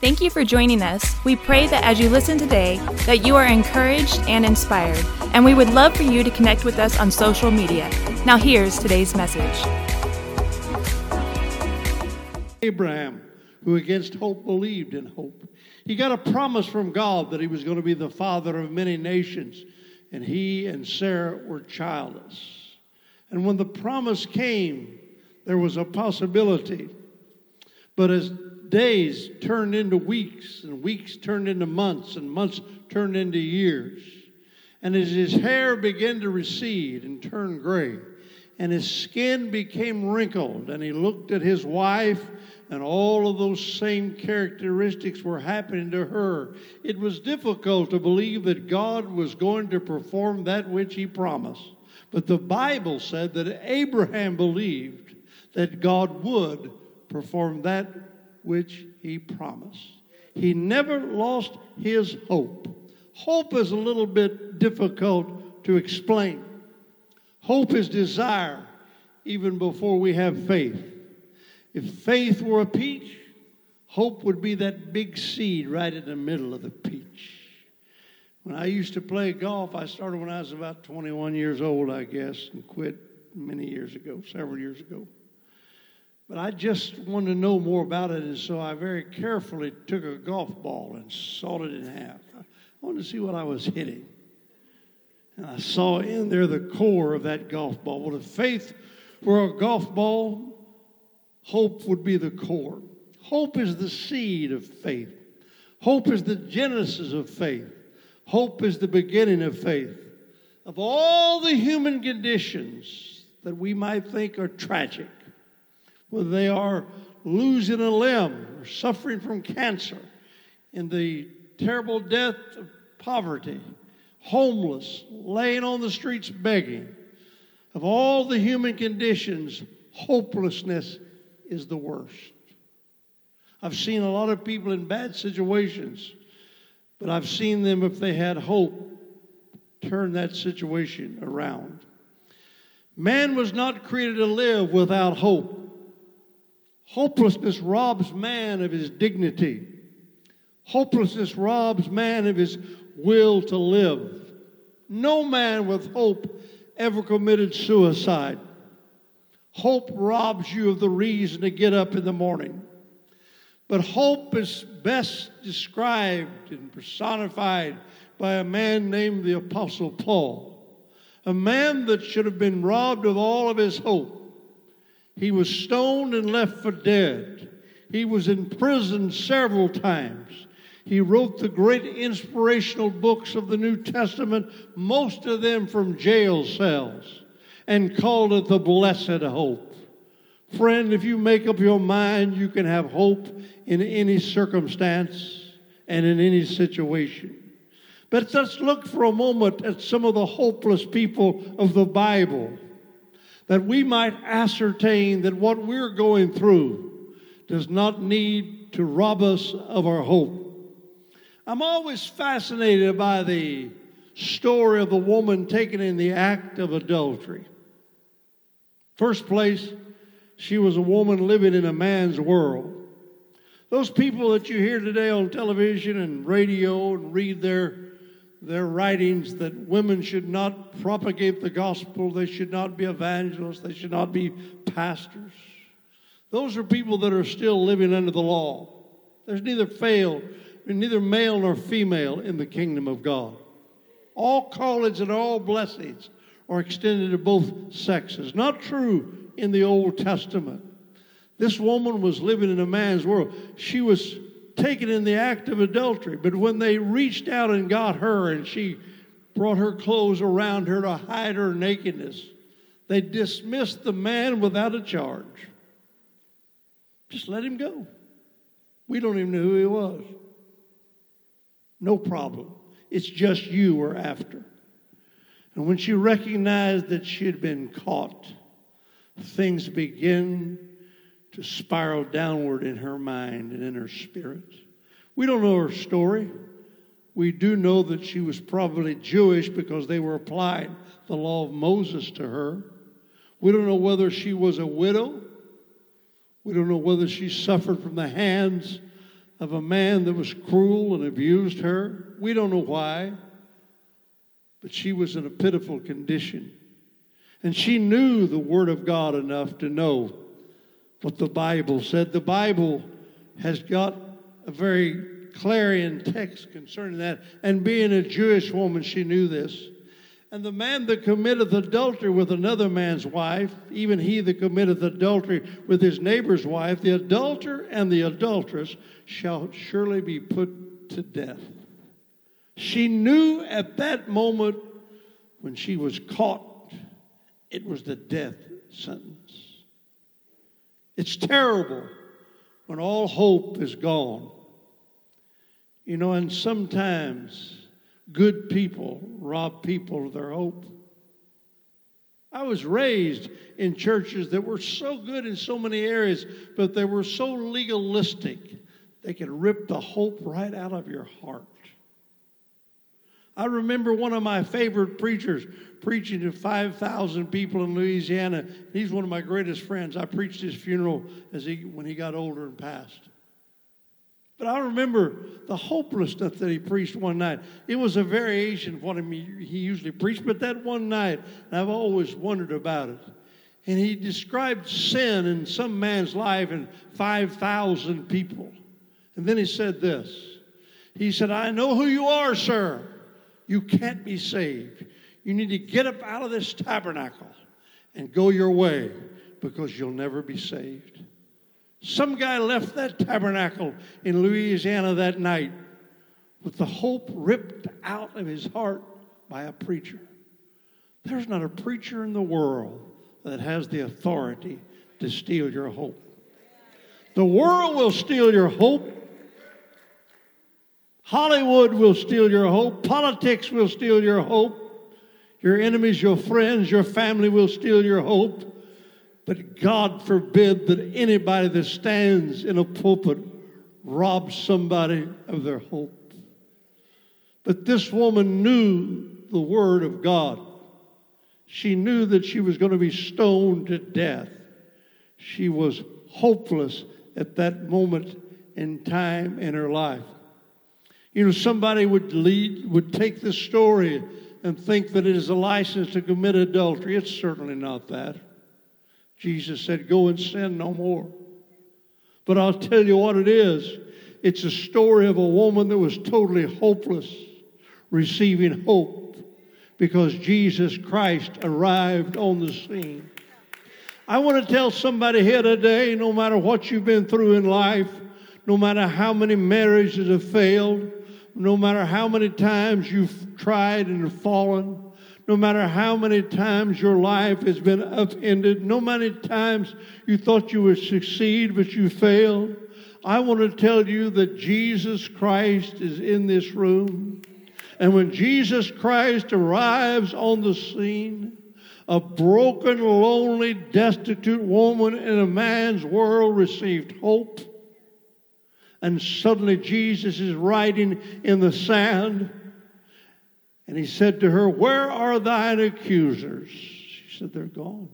Thank you for joining us. We pray that as you listen today, that you are encouraged and inspired, and we would love for you to connect with us on social media. Now here's today's message. Abraham, who against hope believed in hope. He got a promise from God that he was going to be the father of many nations, and he and Sarah were childless. And when the promise came, there was a possibility. But as days turned into weeks, and weeks turned into months, and months turned into years, and as his hair began to recede and turn gray, and his skin became wrinkled, and he looked at his wife, and all of those same characteristics were happening to her. It was difficult to believe that God was going to perform that which he promised. But the Bible said that Abraham believed that God would perform that which he promised. He never lost his hope. Hope is a little bit difficult to explain. Hope is desire even before we have faith. If faith were a peach, hope would be that big seed right in the middle of the peach. When I used to play golf, I started when I was about 21 years old, I guess, and quit many years ago, several years ago. But I just wanted to know more about it, and so I very carefully took a golf ball and sawed it in half. I wanted to see what I was hitting. And I saw in there the core of that golf ball. Well, if faith were a golf ball, hope would be the core. Hope is the seed of faith. Hope is the genesis of faith. Hope is the beginning of faith. Of all the human conditions that we might think are tragic, whether they are losing a limb or suffering from cancer, in the terrible death of poverty, homeless, laying on the streets begging. Of all the human conditions, hopelessness is the worst. I've seen a lot of people in bad situations, but I've seen them, if they had hope, turn that situation around. Man was not created to live without hope. Hopelessness robs man of his dignity. Hopelessness robs man of his will to live. No man with hope ever committed suicide. Hope robs you of the reason to get up in the morning. But hope is best described and personified by a man named the Apostle Paul, a man that should have been robbed of all of his hope. He was stoned and left for dead. He was in prison several times. He wrote the great inspirational books of the New Testament, most of them from jail cells, and called it the blessed hope. Friend, if you make up your mind, you can have hope in any circumstance and in any situation. But let's look for a moment at some of the hopeless people of the Bible that we might ascertain that what we're going through does not need to rob us of our hope. I'm always fascinated by the story of the woman taken in the act of adultery. First place, she was a woman living in a man's world. Those people that you hear today on television and radio and read their their writings that women should not propagate the gospel, they should not be evangelists, they should not be pastors. Those are people that are still living under the law. There's neither failed, neither male nor female in the kingdom of God. All callings and all blessings are extended to both sexes. Not true in the Old Testament. This woman was living in a man's world. She was taken in the act of adultery. But when they reached out and got her and she brought her clothes around her to hide her nakedness, they dismissed the man without a charge. Just let him go. We don't even know who he was. No problem. It's just you we're after. And when she recognized that she had been caught, things begin to spiral downward in her mind and in her spirit. We don't know her story. We do know that she was probably Jewish because they were applying the law of Moses to her. We don't know whether she was a widow. We don't know whether she suffered from the hands of a man that was cruel and abused her. We don't know why, but she was in a pitiful condition. And she knew the Word of God enough to know what the Bible said. The Bible has got a very clarion text concerning that. And being a Jewish woman, she knew this. And the man that committeth adultery with another man's wife, even he that committeth adultery with his neighbor's wife, the adulterer and the adulteress shall surely be put to death. She knew at that moment when she was caught, it was the death sentence. It's terrible when all hope is gone. You know, and sometimes good people rob people of their hope. I was raised in churches that were so good in so many areas, but they were so legalistic, they could rip the hope right out of your heart. I remember one of my favorite preachers preaching to 5,000 people in Louisiana. He's one of my greatest friends. I preached his funeral as he, when he got older and passed. But I remember the hopelessness that he preached one night. It was a variation of what he usually preached, but that one night, I've always wondered about it. And he described sin in some man's life in 5,000 people. And then he said this He said, I know who you are, sir. You can't be saved. You need to get up out of this tabernacle and go your way because you'll never be saved. Some guy left that tabernacle in Louisiana that night with the hope ripped out of his heart by a preacher. There's not a preacher in the world that has the authority to steal your hope. The world will steal your hope. Hollywood will steal your hope. Politics will steal your hope. Your enemies, your friends, your family will steal your hope. But God forbid that anybody that stands in a pulpit robs somebody of their hope. But this woman knew the Word of God. She knew that she was going to be stoned to death. She was hopeless at that moment in time in her life. You know, somebody would lead, would take this story and think that it is a license to commit adultery. It's certainly not that. Jesus said, Go and sin no more. But I'll tell you what it is it's a story of a woman that was totally hopeless, receiving hope because Jesus Christ arrived on the scene. I want to tell somebody here today no matter what you've been through in life, no matter how many marriages have failed, no matter how many times you've tried and fallen, no matter how many times your life has been upended, no many times you thought you would succeed but you failed, I want to tell you that Jesus Christ is in this room. And when Jesus Christ arrives on the scene, a broken, lonely, destitute woman in a man's world received hope. And suddenly Jesus is writing in the sand and he said to her, Where are thine accusers? She said, They're gone.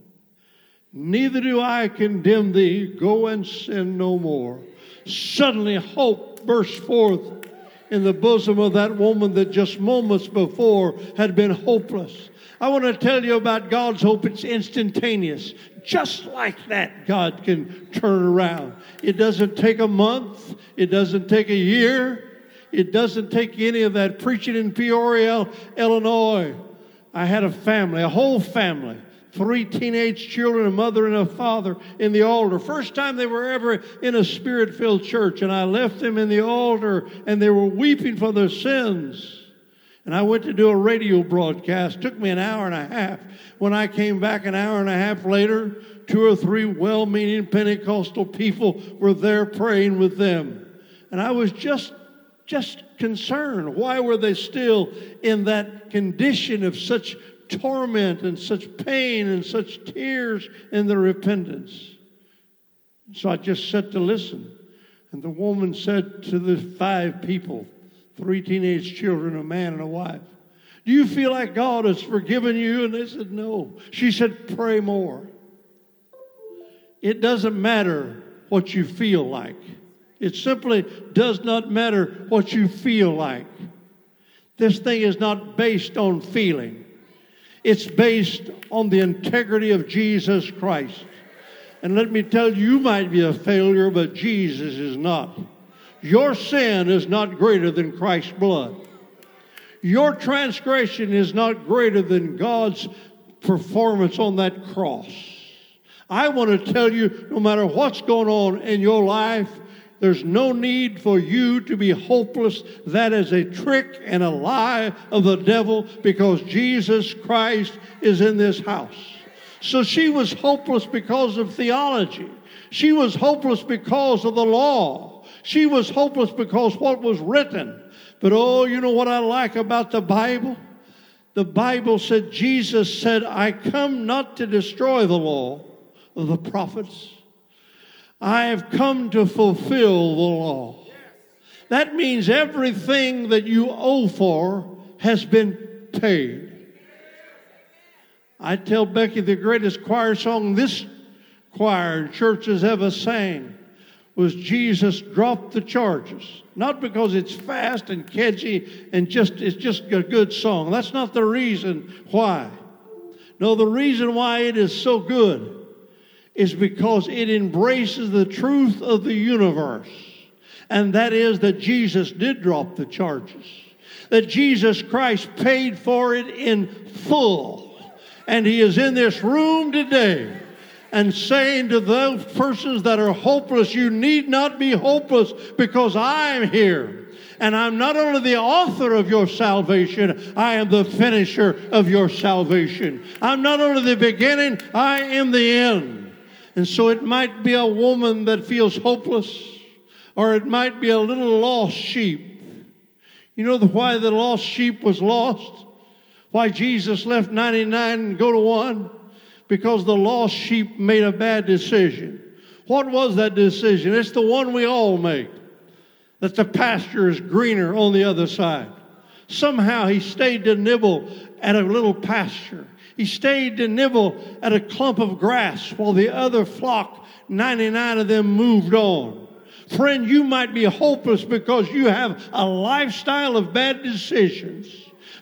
Neither do I condemn thee. Go and sin no more. Suddenly, hope burst forth in the bosom of that woman that just moments before had been hopeless. I want to tell you about God's hope. It's instantaneous. Just like that, God can turn around. It doesn't take a month, it doesn't take a year, it doesn't take any of that preaching in Peoria, Illinois. I had a family, a whole family, three teenage children, a mother and a father in the altar. First time they were ever in a spirit filled church, and I left them in the altar, and they were weeping for their sins. And I went to do a radio broadcast. Took me an hour and a half. When I came back an hour and a half later, two or three well meaning Pentecostal people were there praying with them. And I was just just concerned. Why were they still in that condition of such torment and such pain and such tears in their repentance? So I just sat to listen. And the woman said to the five people, three teenage children, a man and a wife, Do you feel like God has forgiven you? And they said, No. She said, Pray more. It doesn't matter what you feel like. It simply does not matter what you feel like. This thing is not based on feeling, it's based on the integrity of Jesus Christ. And let me tell you, you might be a failure, but Jesus is not. Your sin is not greater than Christ's blood. Your transgression is not greater than God's performance on that cross. I want to tell you no matter what's going on in your life, there's no need for you to be hopeless. That is a trick and a lie of the devil because Jesus Christ is in this house. So she was hopeless because of theology. She was hopeless because of the law. She was hopeless because what was written. But oh, you know what I like about the Bible? The Bible said, Jesus said, I come not to destroy the law of the prophets. I have come to fulfill the law. That means everything that you owe for has been paid. I tell Becky the greatest choir song this choir churches ever sang was Jesus dropped the charges. Not because it's fast and catchy and just it's just a good song. That's not the reason why. No, the reason why it is so good is because it embraces the truth of the universe. And that is that Jesus did drop the charges. That Jesus Christ paid for it in full. And he is in this room today and saying to those persons that are hopeless, you need not be hopeless because I'm here. And I'm not only the author of your salvation, I am the finisher of your salvation. I'm not only the beginning, I am the end. And so it might be a woman that feels hopeless, or it might be a little lost sheep. You know the, why the lost sheep was lost? Why Jesus left 99 and go to one? because the lost sheep made a bad decision. What was that decision? It's the one we all make that the pasture is greener on the other side. Somehow he stayed to nibble at a little pasture. He stayed to nibble at a clump of grass while the other flock, 99 of them, moved on. Friend, you might be hopeless because you have a lifestyle of bad decisions.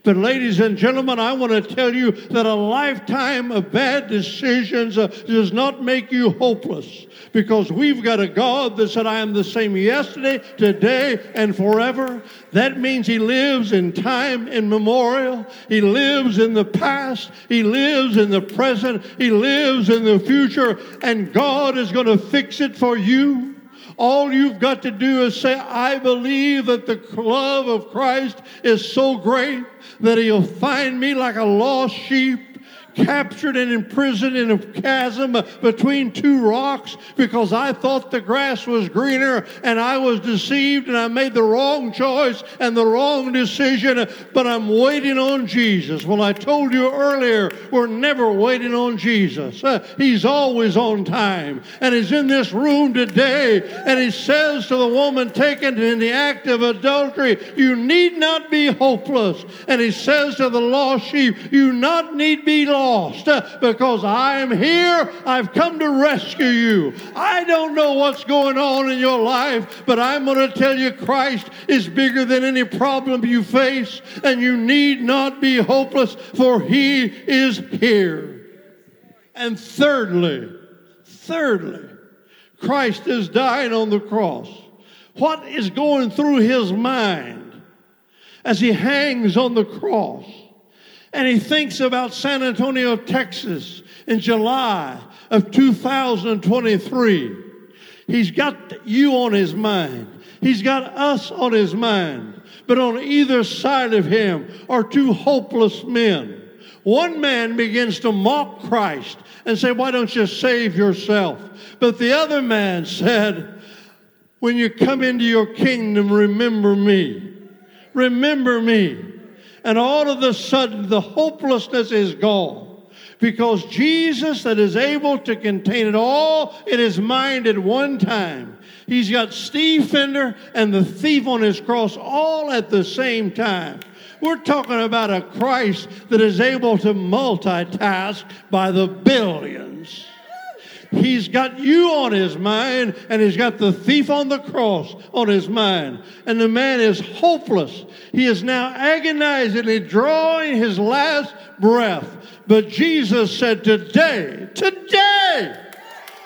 But, ladies and gentlemen, I want to tell you that a lifetime of bad decisions uh, does not make you hopeless because we've got a God that said, I am the same yesterday, today, and forever. That means He lives in time immemorial. He lives in the past. He lives in the present. He lives in the future. And God is going to fix it for you. All you've got to do is say, I believe that the love of Christ is so great that he'll find me like a lost sheep captured and imprisoned in a chasm between two rocks because I thought the grass was greener and I was deceived and I made the wrong choice and the wrong decision, but I'm waiting on Jesus. Well, I told you earlier, we're never waiting on Jesus. Uh, he's always on time. And he's in this room today and he says to the woman taken in the act of adultery, You need not be hopeless. And he says to the lost sheep, You not need be lost lost because I am here. I've come to rescue you. I don't know what's going on in your life, but I'm going to tell you Christ is bigger than any problem you face, and you need not be hopeless, for He is here. And thirdly, thirdly, Christ is dying on the cross. What is going through his mind as he hangs on the cross? And he thinks about San Antonio, Texas in July of 2023. He's got you on his mind. He's got us on his mind. But on either side of him are two hopeless men. One man begins to mock Christ and say, Why don't you save yourself? But the other man said, When you come into your kingdom, remember me. Remember me and all of a sudden the hopelessness is gone. Because Jesus, that is able to contain it all in his mind at one time, he's got Steve Fender and the thief on his cross all at the same time. We're talking about a Christ that is able to multitask by the billions. He's got you on his mind, and he's got the thief on the cross on his mind. And the man is hopeless. He is now agonizingly drawing his last breath. But Jesus said, Today, today,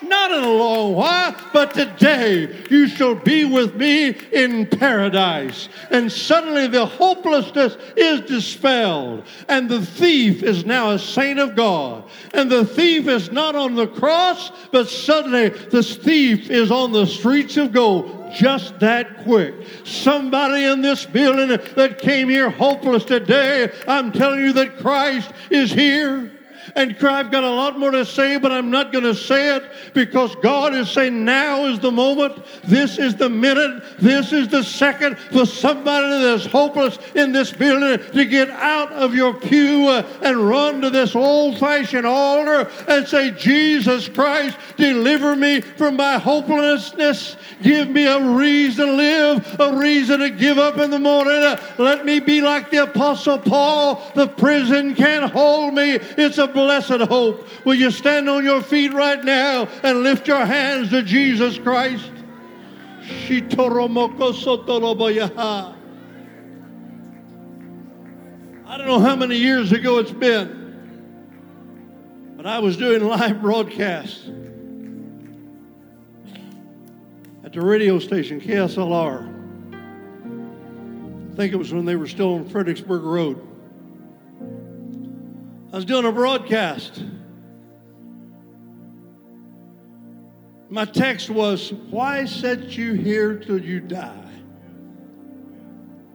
not in a long while, but today you shall be with me in paradise. And suddenly the hopelessness is dispelled, and the thief is now a saint of God. And the thief is not on the cross, but suddenly the thief is on the streets of gold just that quick. Somebody in this building that came here hopeless today, I'm telling you that Christ is here. And cry, I've got a lot more to say, but I'm not going to say it because God is saying now is the moment. This is the minute. This is the second for somebody that's hopeless in this building to get out of your pew and run to this old fashioned altar and say, Jesus Christ, deliver me from my hopelessness. Give me a reason to live, a reason to give up in the morning. Let me be like the Apostle Paul. The prison can't hold me. It's a blessed hope. Will you stand on your feet right now and lift your hands to Jesus Christ? I don't know how many years ago it's been, but I was doing live broadcasts at the radio station KSLR. I think it was when they were still on Fredericksburg Road. I was doing a broadcast. My text was, Why set you here till you die?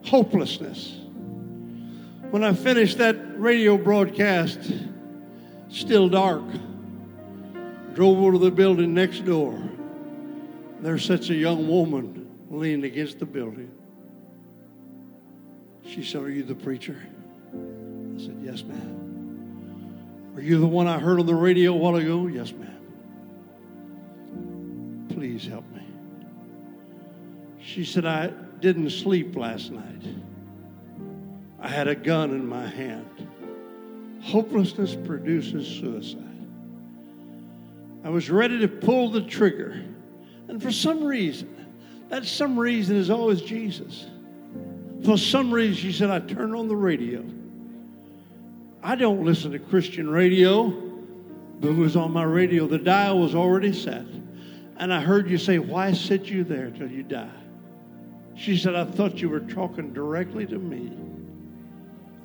Hopelessness. When I finished that radio broadcast, still dark, drove over to the building next door. There sits a young woman leaning against the building. She said, Are you the preacher? I said, Yes, ma'am. Are you the one I heard on the radio a while ago? Yes, ma'am. Please help me. She said, I didn't sleep last night. I had a gun in my hand. Hopelessness produces suicide. I was ready to pull the trigger. And for some reason, that some reason is always Jesus. For some reason, she said, I turned on the radio I don't listen to Christian radio, but it was on my radio. The dial was already set. And I heard you say, Why sit you there till you die? She said, I thought you were talking directly to me.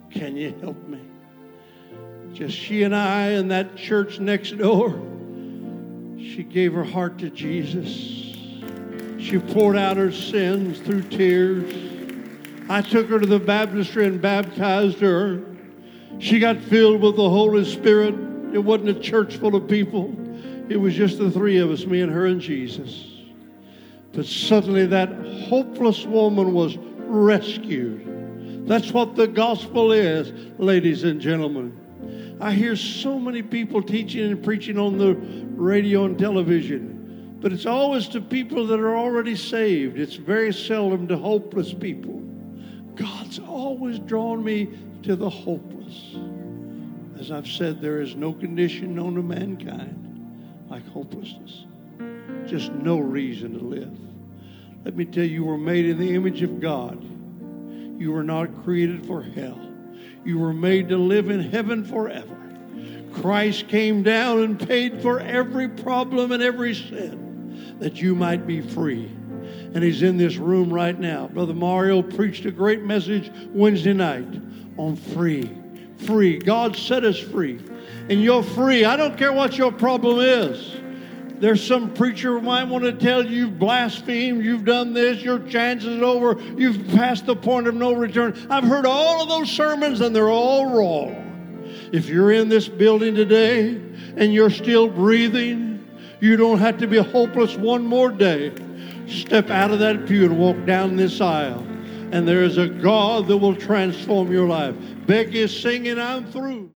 Can you help me? Just she and I in that church next door. She gave her heart to Jesus. She poured out her sins through tears. I took her to the baptistry and baptized her. She got filled with the Holy Spirit. It wasn't a church full of people, it was just the three of us, me and her and Jesus. But suddenly that hopeless woman was rescued. That's what the gospel is, ladies and gentlemen. I hear so many people teaching and preaching on the radio and television, but it's always to people that are already saved. It's very seldom to hopeless people. God's always drawn me to the hopeless. As I've said, there is no condition known to mankind like hopelessness. Just no reason to live. Let me tell you, you were made in the image of God. You were not created for hell. You were made to live in heaven forever. Christ came down and paid for every problem and every sin that you might be free. And he's in this room right now. Brother Mario preached a great message Wednesday night on free. Free. God set us free. And you're free. I don't care what your problem is. There's some preacher who might want to tell you you've blasphemed, you've done this, your chance is over, you've passed the point of no return. I've heard all of those sermons and they're all wrong. If you're in this building today and you're still breathing, you don't have to be hopeless one more day. Step out of that pew and walk down this aisle and there is a God that will transform your life. Becky is singing, I'm through.